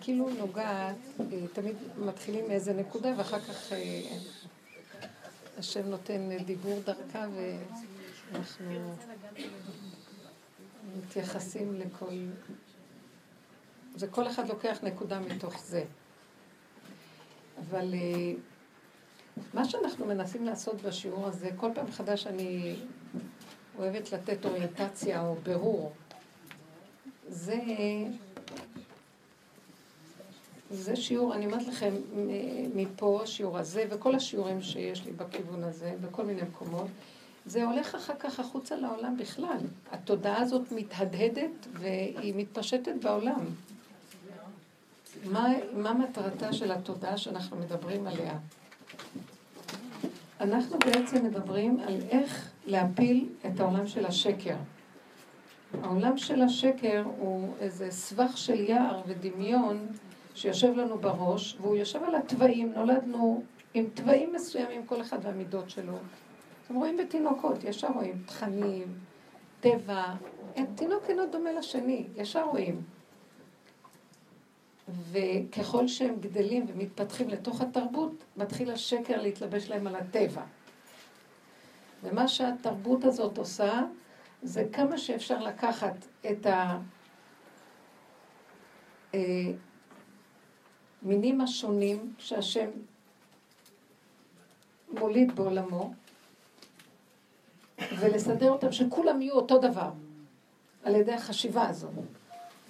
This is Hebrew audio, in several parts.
כאילו נוגעת, אה, תמיד מתחילים מאיזה נקודה ואחר כך אה, השם נותן דיבור דרכה ואנחנו מתייחסים לכל... זה כל אחד לוקח נקודה מתוך זה. אבל אה, מה שאנחנו מנסים לעשות בשיעור הזה, כל פעם מחדש אני אוהבת לתת אוריינטציה או ברור. זה, זה שיעור, אני אומרת לכם, מפה, השיעור הזה, וכל השיעורים שיש לי בכיוון הזה, בכל מיני מקומות, זה הולך אחר כך החוצה לעולם בכלל. התודעה הזאת מתהדהדת והיא מתפשטת בעולם. מה, מה מטרתה של התודעה שאנחנו מדברים עליה? אנחנו בעצם מדברים על איך להפיל את העולם של השקר. העולם של השקר הוא איזה סבך של יער ודמיון שיושב לנו בראש, והוא יושב על התוואים, נולדנו עם תוואים מסוימים, כל אחד והמידות שלו. אתם רואים בתינוקות, ישר רואים תכנים, טבע, תינוק אינו דומה לשני, ישר רואים. וככל שהם גדלים ומתפתחים לתוך התרבות, מתחיל השקר להתלבש להם על הטבע. ומה שהתרבות הזאת עושה, זה כמה שאפשר לקחת את המינים השונים שהשם מוליד בעולמו, ולסדר אותם שכולם יהיו אותו דבר, על ידי החשיבה הזאת.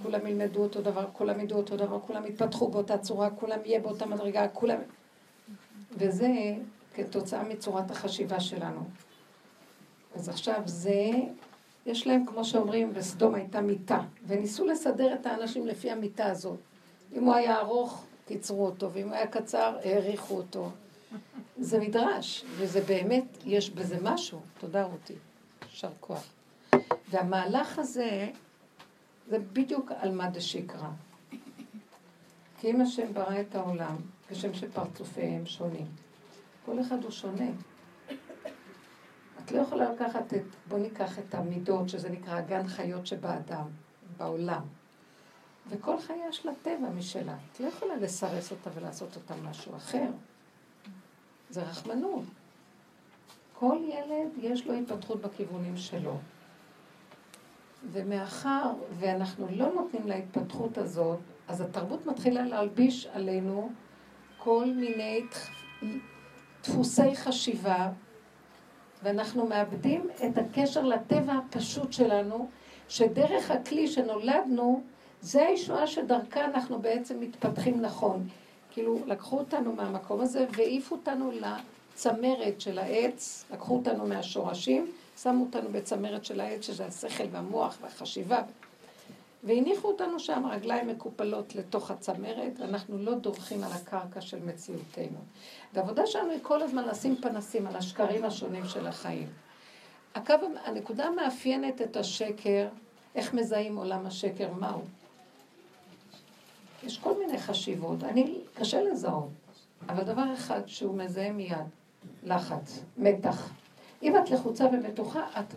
כולם ילמדו אותו דבר, כולם ידעו אותו דבר, כולם יתפתחו באותה צורה, כולם יהיה באותה מדרגה, כולם... וזה כתוצאה מצורת החשיבה שלנו. אז עכשיו זה, יש להם, כמו שאומרים, בסדום הייתה מיטה, וניסו לסדר את האנשים לפי המיטה הזאת. אם הוא היה ארוך, קיצרו אותו, ואם היה קצר, האריכו אותו. זה מדרש, וזה באמת, יש בזה משהו. תודה רותי, יישר כוח. והמהלך הזה, זה בדיוק על מה דשקרא. כי אם השם ברא את העולם, כשם שפרצופיהם שונים, כל אחד הוא שונה. את לא יכולה לקחת את, בוא ניקח את המידות, שזה נקרא גן חיות שבאדם, בעולם. וכל חיה יש לה טבע משלה. את לא יכולה לסרס אותה ולעשות אותה משהו אחר. זה רחמנות. כל ילד יש לו התפתחות בכיוונים שלו. ומאחר ואנחנו לא נותנים להתפתחות הזאת, אז התרבות מתחילה להלביש עלינו כל מיני דפוסי חשיבה, ואנחנו מאבדים את הקשר לטבע הפשוט שלנו, שדרך הכלי שנולדנו, זה הישועה שדרכה אנחנו בעצם מתפתחים נכון. כאילו, לקחו אותנו מהמקום הזה והעיפו אותנו לצמרת של העץ, לקחו אותנו מהשורשים, שמו אותנו בצמרת של העץ, שזה השכל והמוח והחשיבה, והניחו אותנו שם, רגליים מקופלות לתוך הצמרת, ואנחנו לא דורכים על הקרקע של מציאותנו. והעבודה שלנו היא כל הזמן לשים פנסים על השקרים השונים של החיים. הקו, הנקודה המאפיינת את השקר, איך מזהים עולם השקר, מהו? יש כל מיני חשיבות, אני, קשה לזהות, אבל דבר אחד שהוא מזהה מיד, לחץ, מתח. אם את לחוצה ומתוחה, את,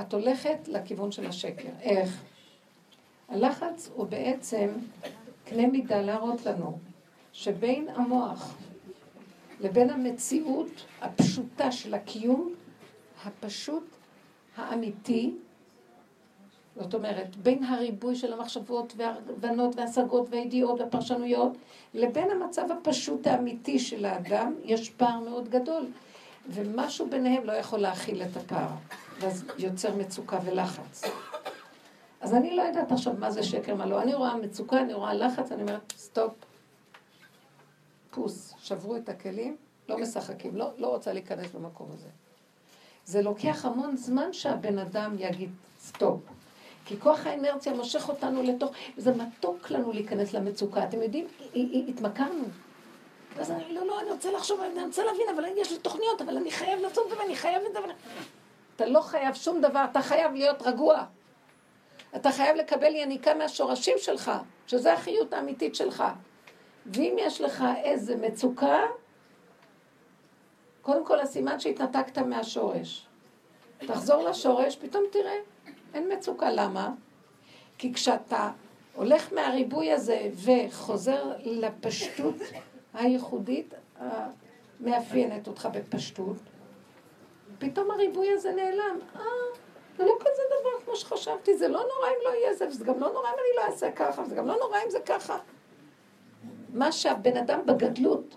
את הולכת לכיוון של השקר. איך? הלחץ הוא בעצם קנה מידה להראות לנו שבין המוח לבין המציאות הפשוטה של הקיום, הפשוט, האמיתי, זאת אומרת, בין הריבוי של המחשבות וההבנות וההשגות והידיעות והפרשנויות, לבין המצב הפשוט האמיתי של האדם, יש פער מאוד גדול. ומשהו ביניהם לא יכול להכיל את הפער, ואז יוצר מצוקה ולחץ. אז אני לא יודעת עכשיו מה זה שקר, מה לא. אני רואה מצוקה, אני רואה לחץ, אני אומרת, סטופ, פוס, שברו את הכלים, לא משחקים, לא, לא רוצה להיכנס למקום הזה. זה לוקח המון זמן שהבן אדם יגיד סטופ. כי כוח האנרציה מושך אותנו לתוך, זה מתוק לנו להיכנס למצוקה. אתם יודעים, התמכרנו. ואז אני, לא, לא, אני רוצה לחשוב, אני רוצה להבין, אבל יש לי תוכניות, אבל אני חייב לעשות את זה, ואני חייב את זה. אתה לא חייב שום דבר, אתה חייב להיות רגוע. אתה חייב לקבל יניקה מהשורשים שלך, שזה החיות האמיתית שלך. ואם יש לך איזה מצוקה, קודם כל הסימן שהתנתקת מהשורש. תחזור לשורש, פתאום תראה, אין מצוקה. למה? כי כשאתה הולך מהריבוי הזה וחוזר לפשטות הייחודית המאפיינת אותך בפשטות, פתאום הריבוי הזה נעלם. אה, זה לא כזה דבר כמו שחשבתי, זה לא נורא אם לא יהיה זה, וזה גם לא נורא אם אני לא אעשה ככה, וזה גם לא נורא אם זה ככה. מה שהבן אדם בגדלות,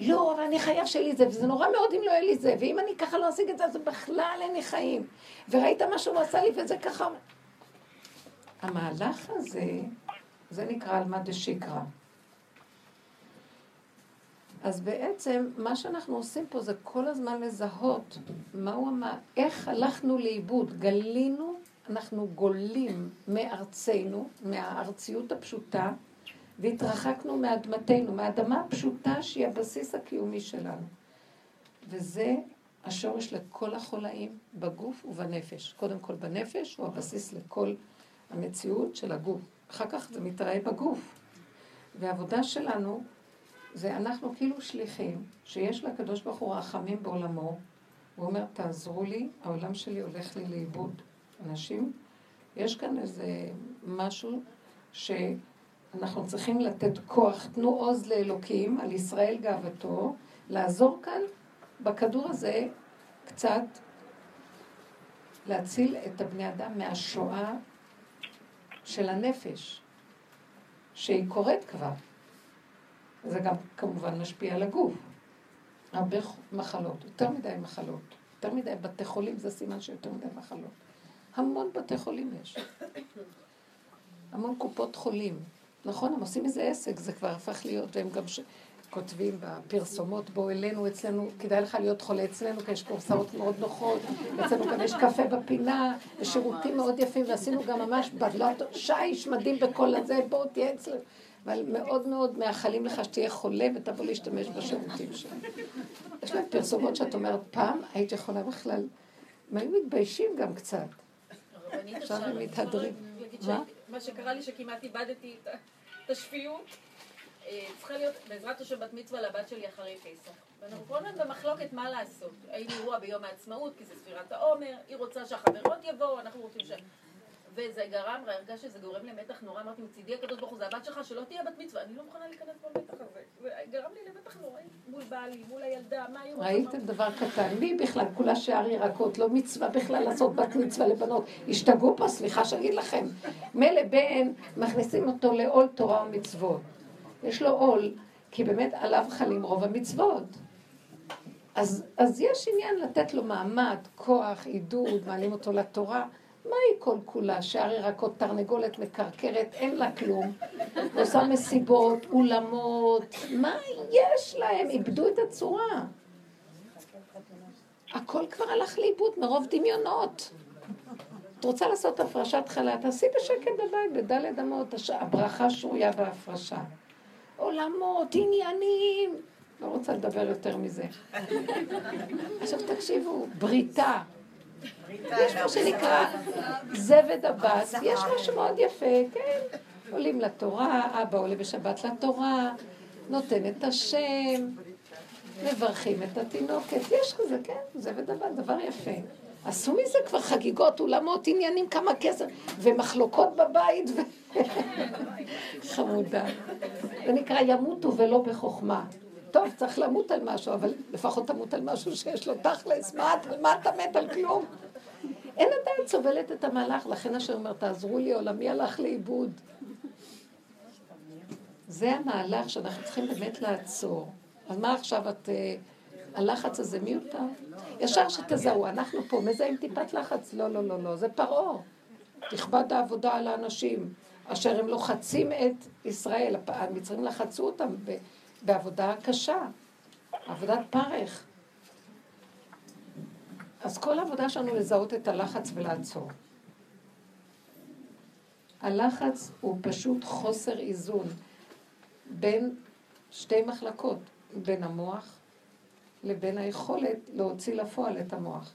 לא, אבל אני חייב שיהיה לי זה, וזה נורא מאוד אם לא יהיה לי זה, ואם אני ככה לא אשיג את זה, אז בכלל אין לי חיים. וראית מה שהוא עשה לי, וזה ככה. המהלך הזה, זה נקרא עלמא דשיקרא. אז בעצם מה שאנחנו עושים פה זה כל הזמן לזהות מהו אמר, איך הלכנו לאיבוד, גלינו, אנחנו גולים מארצנו, מהארציות הפשוטה, והתרחקנו מאדמתנו, מהאדמה הפשוטה שהיא הבסיס הקיומי שלנו. וזה השורש לכל החולאים בגוף ובנפש. קודם כל בנפש הוא הבסיס לכל המציאות של הגוף. אחר כך זה מתראה בגוף. והעבודה שלנו זה אנחנו כאילו שליחים שיש לקדוש ברוך הוא רחמים בעולמו. הוא אומר, תעזרו לי, העולם שלי הולך לי לאיבוד. אנשים, יש כאן איזה משהו שאנחנו צריכים לתת כוח, תנו עוז לאלוקים, על ישראל גאוותו, לעזור כאן בכדור הזה קצת להציל את הבני אדם מהשואה של הנפש, שהיא קורית כבר. זה גם כמובן משפיע על הגוף. הרבה מחלות, יותר מדי מחלות. יותר מדי בתי חולים זה סימן שיותר מדי מחלות. המון בתי חולים יש. המון קופות חולים. נכון, הם עושים איזה עסק, זה כבר הפך להיות, והם גם ש... כותבים בפרסומות, בואו אלינו, אצלנו, כדאי לך להיות חולה אצלנו, כי יש קורסאות מאוד נוחות, אצלנו גם יש קפה בפינה, ושירותים מאוד יפים, ועשינו גם ממש בדלות, שיש מדהים בכל הזה, בואו תהיה אצלנו. אבל מאוד מאוד מאחלים לך שתהיה חולה ותבוא להשתמש בשירותים שלנו. יש להם פרסומות שאת אומרת, פעם היית יכולה בכלל, הם היו מתביישים גם קצת. עכשיו הם מתהדרים. מה שקרה לי שכמעט איבדתי את השפיות. אה, צריכה להיות בעזרת השם בת מצווה לבת שלי אחרי פסח. ואנחנו כל הזמן במחלוקת מה לעשות. האם אירוע ביום העצמאות, כי זה ספירת העומר, היא רוצה שהחברות יבואו, אנחנו רוצים ש... וזה גרם, הרגש שזה גורם למתח נורא, אמרתי, מצידי הקדוש ברוך הוא, זה הבת שלך, שלא תהיה בת מצווה, אני לא מוכנה להיכנס במתח הזה. זה גרם לי למתח נוראי, מול בעלי, מול הילדה, מה רוצה? ראיתם דבר קטן, מי בכלל, כולה שער ירקות, לא מצווה בכלל לעשות בת מצווה לבנות. השתגעו פה, סליחה שאגיד לכם. מילא בן, מכניסים אותו לעול תורה ומצוות. יש לו עול, כי באמת עליו חלים רוב המצוות. אז, אז יש עניין לתת לו מעמד, כוח, עידוד, מעלים אותו לתורה. מה היא כל כולה? שער ירקות, תרנגולת מקרקרת, אין לה כלום. עושה מסיבות, אולמות, מה יש להם? איבדו את הצורה. הכל כבר הלך לאיבוד מרוב דמיונות. את רוצה לעשות הפרשת חלה, תעשי בשקט בבית, בדלת אמות, הברכה שרויה בהפרשה. עולמות, עניינים. לא רוצה לדבר יותר מזה. עכשיו תקשיבו, בריתה. יש מה שנקרא זבד הבת, יש משהו מאוד יפה, כן. עולים לתורה, אבא עולה בשבת לתורה, נותן את השם, מברכים את התינוקת, יש כזה, כן, זבד הבת, דבר יפה. עשו מזה כבר חגיגות, אולמות, עניינים, כמה כסף, ומחלוקות בבית, ו... חמודה. זה נקרא ימותו ולא בחוכמה. טוב, צריך למות על משהו, אבל לפחות תמות על משהו שיש לו תכלס, מה, מה אתה מת על כלום? אין עדיין סובלת את המהלך, לכן אשר אומר, תעזרו לי, עולמי הלך לאיבוד. זה המהלך שאנחנו צריכים באמת לעצור. אז מה עכשיו את... אה, הלחץ הזה מיותר? ישר שתזהו, אנחנו פה מזהים טיפת לחץ? לא, לא, לא, לא, זה פרעה. תכבד העבודה על האנשים, אשר הם לוחצים את ישראל. המצרים לחצו אותם בעבודה קשה, עבודת פרך. אז כל העבודה שלנו לזהות את הלחץ ולעצור. הלחץ הוא פשוט חוסר איזון בין שתי מחלקות, בין המוח לבין היכולת להוציא לפועל את המוח.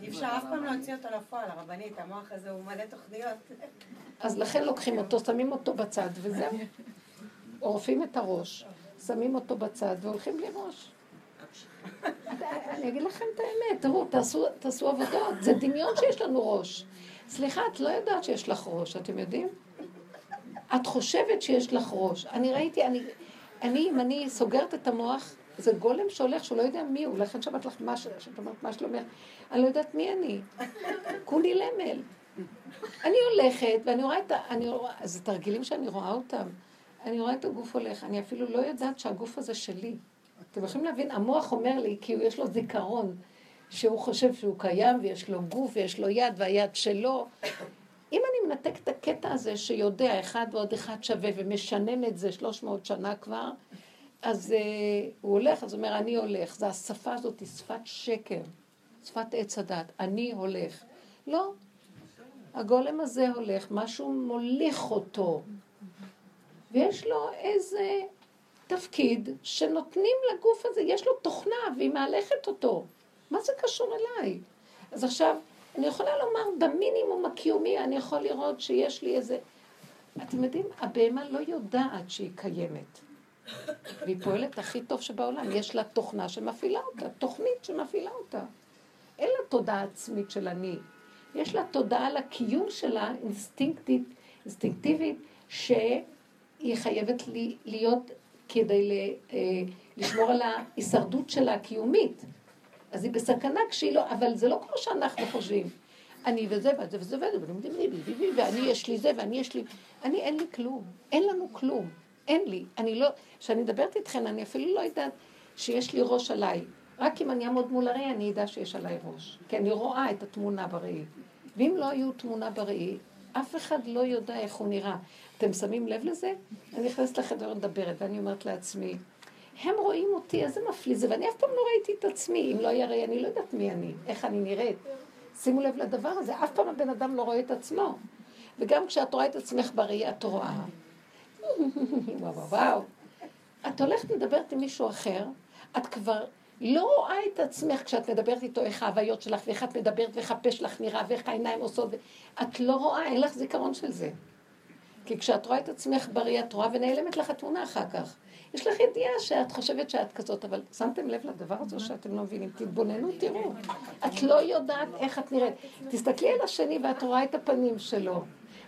אי אפשר אף פעם להוציא אותו לפועל, הרבנית, המוח הזה הוא מלא תוכניות. אז לכן לוקחים אותו, שמים אותו בצד, וזהו. עורפים את הראש, שמים אותו בצד והולכים בלי ראש. אני אגיד לכם את האמת, תראו, תעשו, עבודות, זה דמיון שיש לנו ראש. סליחה, את לא יודעת שיש לך ראש, אתם יודעים? את חושבת שיש לך ראש. אני ראיתי, אני, אני, אם אני סוגרת את המוח, זה גולם שהולך, שהוא לא יודע מי הוא, לכן שמעת לך מה שאת אומרת מה שלומך, אני לא יודעת מי אני. כולי למל. אני הולכת, ואני רואה את ה... רואה, זה תרגילים שאני רואה אותם. אני רואה את הגוף הולך, אני אפילו לא יודעת שהגוף הזה שלי. אתם יכולים להבין, המוח אומר לי, כי יש לו זיכרון, שהוא חושב שהוא קיים, ויש לו גוף, ויש לו יד, והיד שלו. אם אני מנתק את הקטע הזה שיודע אחד ועוד אחד שווה ומשנן את זה 300 שנה כבר, אז uh, הוא הולך, אז הוא אומר, אני הולך. זה השפה הזאת היא שפת שקר, שפת עץ הדת. אני הולך. לא. הגולם הזה הולך, משהו מוליך אותו. ויש לו איזה תפקיד שנותנים לגוף הזה, יש לו תוכנה והיא מהלכת אותו. מה זה קשור אליי? אז עכשיו, אני יכולה לומר, במינימום הקיומי אני יכול לראות שיש לי איזה... אתם יודעים, הבהמה לא יודעת שהיא קיימת. והיא פועלת הכי טוב שבעולם. יש לה תוכנה שמפעילה אותה, תוכנית שמפעילה אותה. אין לה תודעה עצמית של אני. יש לה תודעה לקיום שלה, אינסטינקטית, אינסטינקטיבית, שהיא חייבת להיות כדי אה, לשמור על ההישרדות שלה הקיומית. אז היא בסכנה כשהיא לא, אבל זה לא כמו שאנחנו חושבים. אני וזה וזה וזה וזה, ואני יש לי זה ואני יש לי, אני אין לי כלום, אין לנו כלום, אין לי. אני לא, כשאני מדברת איתכם, אני אפילו לא יודעת שיש לי ראש עליי. רק אם אני אעמוד מול הראי, אני אדע שיש עליי ראש. כי אני רואה את התמונה בראי. ואם לא היו תמונה בראי, אף אחד לא יודע איך הוא נראה. אתם שמים לב לזה? אני נכנסת לחדר ומדברת, ואני אומרת לעצמי, הם רואים אותי, איזה מפליא זה, ואני אף פעם לא ראיתי את עצמי. אם לא יראה, אני לא יודעת מי אני, איך אני נראית. שימו לב לדבר הזה, אף פעם הבן אדם לא רואה את עצמו. וגם כשאת רואה את עצמך בראי, את רואה. וואו וואו וואו. את הולכת מדברת עם מישהו אחר, את כבר לא רואה את עצמך כשאת מדברת איתו, איך ההוויות שלך, ואיך את מדברת, ואיך הפה שלך נראה, ואיך העיניים עושות. את לא רואה, אין לך זיכרון של זה. כי כשאת רואה את עצמך בראי, את רואה ונעלמת לך התמונה אחר כך. יש לך ידיעה שאת חושבת שאת כזאת, אבל שמתם לב לדבר הזה שאתם לא מבינים? תתבוננו, תראו. את לא יודעת איך את נראית. תסתכלי על השני ואת רואה את הפנים שלו.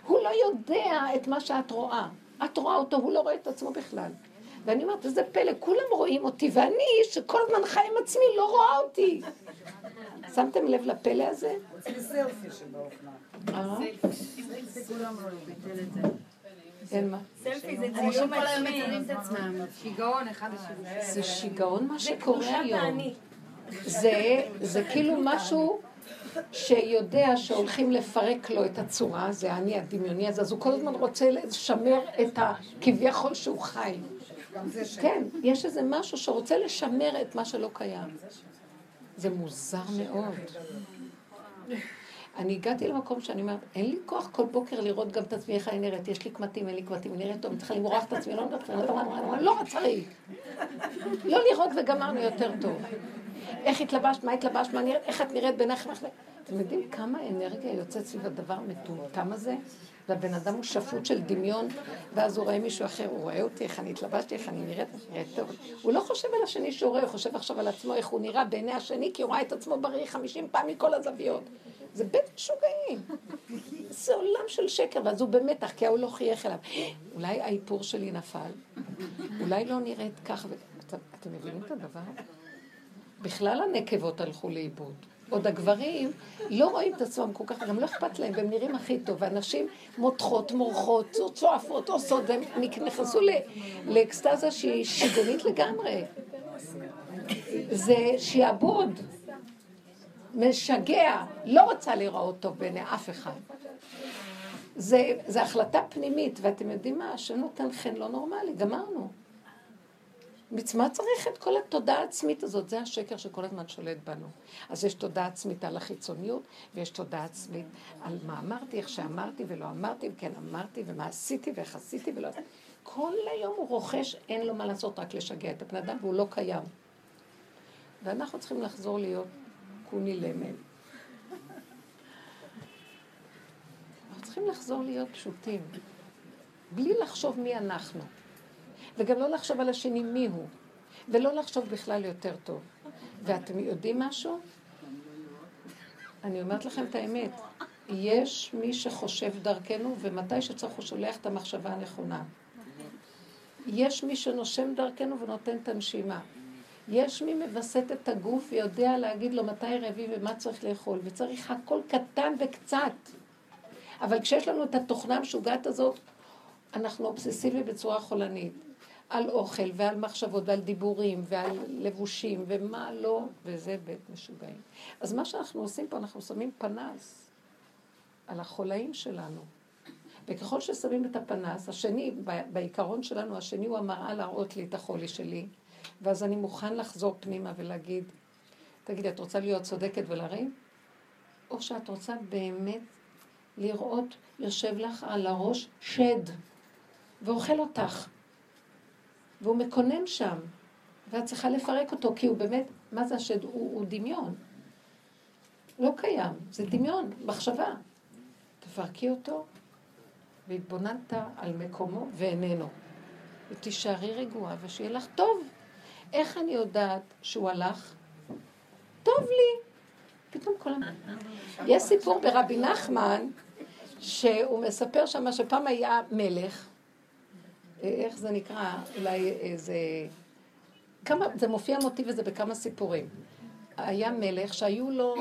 הוא לא יודע את מה שאת רואה. את רואה אותו, הוא לא רואה את עצמו בכלל. ואני אומרת, איזה פלא, כולם רואים אותי, ואני, שכל הזמן חי עם עצמי, לא רואה אותי. שמתם לב לפלא הזה? אין מה. סלפי זה צילום עצמי. שיגעון אחד השני. זה שיגעון מה שקורה היום. זה כאילו משהו שיודע שהולכים לפרק לו את הצורה, זה האני הדמיוני הזה, אז הוא כל הזמן רוצה לשמר את הכביכול שהוא חי. כן, יש איזה משהו שרוצה לשמר את מה שלא קיים. זה מוזר מאוד. אני הגעתי למקום שאני אומרת, אין לי כוח כל בוקר לראות גם את עצמי איך אני נראית. יש לי קמטים, אין לי קמטים, אני נראית טוב, אני צריכה למרוח את עצמי, לא יודעת, לא צריך. לא לראות וגמרנו יותר טוב. איך התלבשת, מה התלבשת, מה נראית, איך את נראית בינך, אתם יודעים כמה אנרגיה יוצאת סביב הדבר המטומטם הזה? והבן אדם הוא שפוט של דמיון, ואז הוא רואה מישהו אחר, הוא רואה אותי, איך אני התלבשתי, איך אני נראית, נראית טוב. הוא לא חושב על השני שהוא רואה, הוא חושב עכשיו על עצמו, איך הוא נראה בעיני השני, כי הוא רואה את עצמו בריא חמישים פעם מכל הזוויות. זה בית משוגעים. זה עולם של שקר, ואז הוא במתח, כי ההוא לא חייך אליו. אולי האיפור שלי נפל, אולי לא נראית ככה. אתם מבינים את הדבר? בכלל הנקבות הלכו לאיבוד. עוד הגברים לא רואים את עצמם כל כך, גם לא אכפת להם, והם נראים הכי טוב, ואנשים מותחות, מורחות, צועפות, עושות, והם נכנסו לאקסטזה שהיא שיגונית לגמרי. זה שיעבוד. משגע, לא רוצה לראות טוב בעיני אף אחד. זה, זה החלטה פנימית, ואתם יודעים מה? שנותן חן לא נורמלי, גמרנו. מצווה צריך את כל התודעה העצמית הזאת, זה השקר שכל הזמן שולט בנו. אז יש תודעה עצמית על החיצוניות, ויש תודעה עצמית על מה אמרתי, איך שאמרתי ולא אמרתי, וכן אמרתי, ומה עשיתי ואיך עשיתי ולא עשיתי. כל היום הוא רוכש, אין לו מה לעשות, רק לשגע את הבן אדם, והוא לא קיים. ואנחנו צריכים לחזור להיות קוני למל. אנחנו צריכים לחזור להיות פשוטים, בלי לחשוב מי אנחנו, וגם לא לחשוב על השני מי הוא, ולא לחשוב בכלל יותר טוב. ואתם יודעים משהו? אני אומרת לכם את האמת, יש מי שחושב דרכנו, ומתי שצריך הוא שולח את המחשבה הנכונה. יש מי שנושם דרכנו ונותן את הנשימה. יש מי מווסת את הגוף ויודע להגיד לו מתי רעבי ומה צריך לאכול, וצריך הכל קטן וקצת. אבל כשיש לנו את התוכנה המשוגעת הזאת, אנחנו אובססיביים בצורה חולנית. על אוכל ועל מחשבות ועל דיבורים ועל לבושים ומה לא, וזה בית משוגעים. אז מה שאנחנו עושים פה, אנחנו שמים פנס על החולאים שלנו. וככל ששמים את הפנס, השני, בעיקרון שלנו, השני הוא המראה להראות לי את החולי שלי, ואז אני מוכן לחזור פנימה ולהגיד, תגידי, את רוצה להיות צודקת ולריב? או שאת רוצה באמת לראות, יושב לך על הראש שד, ואוכל אותך. והוא מקונן שם, ואת צריכה לפרק אותו, כי הוא באמת, מה זה השד? הוא, הוא דמיון. לא קיים, זה דמיון, מחשבה. תפרקי אותו, והתבוננת על מקומו ואיננו. ותישארי רגועה ושיהיה לך טוב. איך אני יודעת שהוא הלך? טוב לי. פתאום כל הזמן. יש סיפור ברבי נחמן, שהוא מספר שם שפעם היה מלך, איך זה נקרא? אולי איזה... כמה, זה מופיע מוטיב וזה בכמה סיפורים. היה מלך שהיו לו,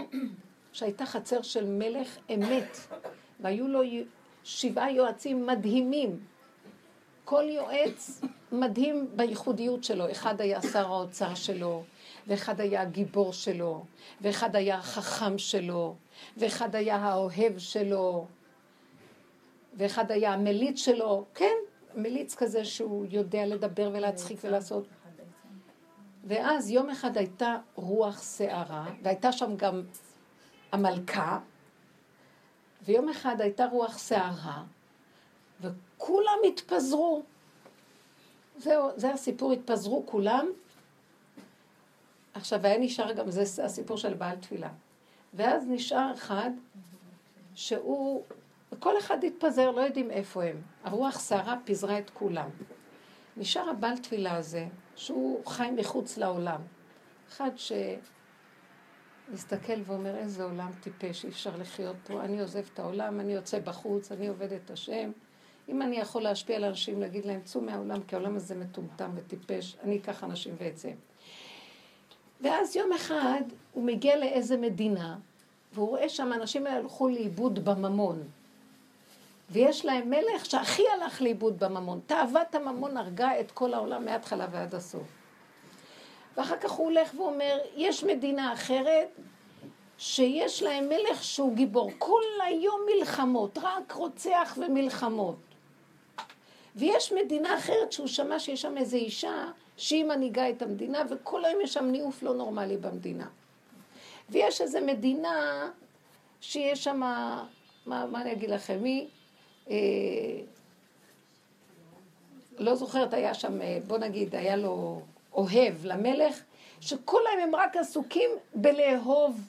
שהייתה חצר של מלך אמת, והיו לו שבעה יועצים מדהימים. כל יועץ מדהים בייחודיות שלו. אחד היה שר האוצר שלו, ואחד היה הגיבור שלו, ואחד היה החכם שלו, ואחד היה האוהב שלו, ואחד היה המליץ שלו. כן, מליץ כזה שהוא יודע לדבר ולהצחיק ולעשות. ואז יום אחד הייתה רוח שערה, והייתה שם גם המלכה, ויום אחד הייתה רוח שערה, וכולם התפזרו. זהו, זה הסיפור, התפזרו כולם. עכשיו, היה נשאר גם, זה הסיפור של בעל תפילה. ואז נשאר אחד שהוא וכל אחד התפזר, לא יודעים איפה הם. הרוח סערה פיזרה את כולם. נשאר הבעל תפילה הזה, שהוא חי מחוץ לעולם. אחד שמסתכל ואומר, איזה עולם טיפש, אי אפשר לחיות פה, אני עוזב את העולם, אני יוצא בחוץ, אני עובד את השם. אם אני יכול להשפיע על אנשים, להגיד להם, צאו מהעולם, כי העולם הזה מטומטם וטיפש, אני אקח אנשים ואצא. ואז יום אחד הוא מגיע לאיזה מדינה, והוא רואה שם אנשים הלכו לאיבוד בממון. ויש להם מלך שהכי הלך לאיבוד בממון. תאוות הממון הרגה את כל העולם מההתחלה ועד הסוף. ואחר כך הוא הולך ואומר, יש מדינה אחרת שיש להם מלך שהוא גיבור. כל היום מלחמות, רק רוצח ומלחמות. ויש מדינה אחרת שהוא שמע שיש שם איזו אישה שהיא מנהיגה את המדינה, וכל היום יש שם ניאוף לא נורמלי במדינה. ויש איזו מדינה שיש שם, מה, מה אני אגיד לכם, היא לא זוכרת, היה שם, אה, בוא נגיד, היה לו אוהב למלך, היום הם רק עסוקים בלאהוב.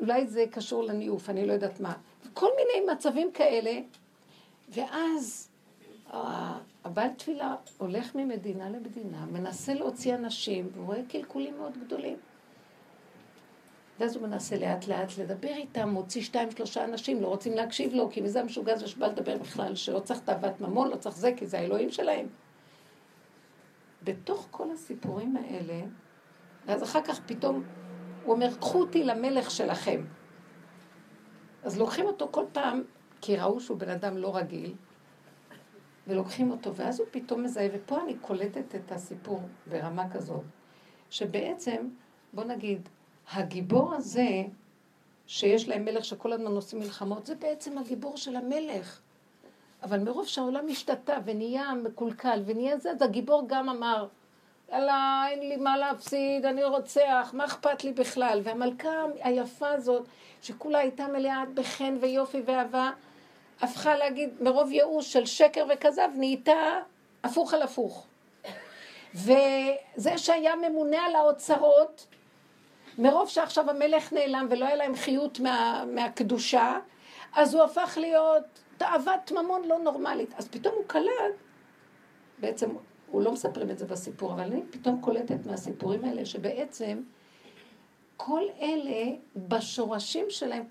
אולי זה קשור לניאוף, אני לא יודעת מה. כל מיני מצבים כאלה, ואז הבעל תפילה הולך ממדינה למדינה, מנסה להוציא אנשים, ורואה קלקולים מאוד גדולים. ואז הוא מנסה לאט לאט לדבר איתם, מוציא שתיים שלושה אנשים, לא רוצים להקשיב לו, כי מזה המשוגע הזה שבא לדבר בכלל, שלא צריך תאוות ממון, לא צריך זה, כי זה האלוהים שלהם. בתוך כל הסיפורים האלה, ואז אחר כך פתאום הוא אומר, קחו אותי למלך שלכם. אז לוקחים אותו כל פעם, כי ראו שהוא בן אדם לא רגיל, ולוקחים אותו, ואז הוא פתאום מזהה, ופה אני קולטת את הסיפור ברמה כזאת, שבעצם, בוא נגיד, הגיבור הזה, שיש להם מלך שכל הזמן עושים מלחמות, זה בעצם הגיבור של המלך. אבל מרוב שהעולם השתתה ונהיה מקולקל ונהיה זה, אז הגיבור גם אמר, יאללה, אין לי מה להפסיד, אני רוצח, מה אכפת לי בכלל? והמלכה היפה הזאת, שכולה הייתה מלאה בחן ויופי ואהבה, הפכה להגיד, מרוב ייאוש של שקר וכזב, נהייתה הפוך על הפוך. וזה שהיה ממונה על האוצרות, מרוב שעכשיו המלך נעלם ולא היה להם חיות מה, מהקדושה, אז הוא הפך להיות תאוות ממון לא נורמלית. אז פתאום הוא קלט, בעצם, הוא לא מספרים את זה בסיפור, אבל אני פתאום קולטת מהסיפורים האלה שבעצם כל אלה בשורשים שלהם,